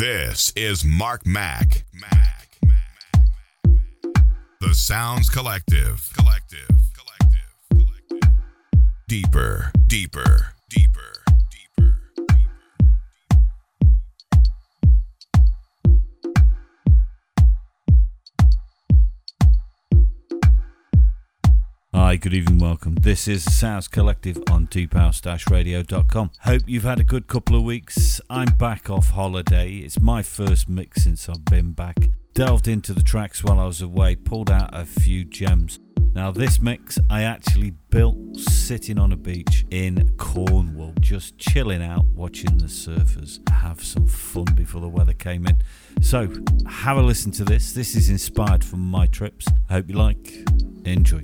This is Mark Mack. Mac. The Sounds Collective. Collective. Collective. Collective. Deeper. Deeper. Deeper. Hi, good evening, welcome. This is the Sounds Collective on deephouse-radio.com. Hope you've had a good couple of weeks. I'm back off holiday. It's my first mix since I've been back. Delved into the tracks while I was away, pulled out a few gems. Now, this mix I actually built sitting on a beach in Cornwall, just chilling out, watching the surfers have some fun before the weather came in. So, have a listen to this. This is inspired from my trips. I hope you like. Enjoy.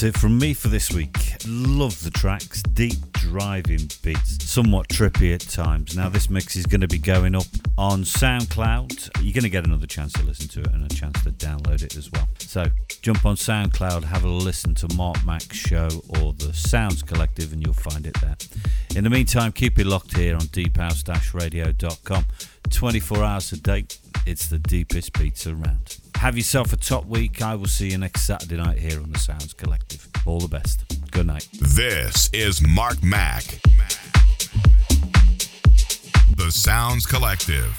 That's it from me for this week. Love the tracks, deep driving beats, somewhat trippy at times. Now, this mix is going to be going up on SoundCloud. You're going to get another chance to listen to it and a chance to download it as well. So, jump on SoundCloud, have a listen to Mark Mac's show or the Sounds Collective, and you'll find it there. In the meantime, keep it locked here on deephouse-radio.com. 24 hours a day, it's the deepest beats around. Have yourself a top week. I will see you next Saturday night here on the Sounds Collective. All the best. Good night. This is Mark Mac. The Sounds Collective.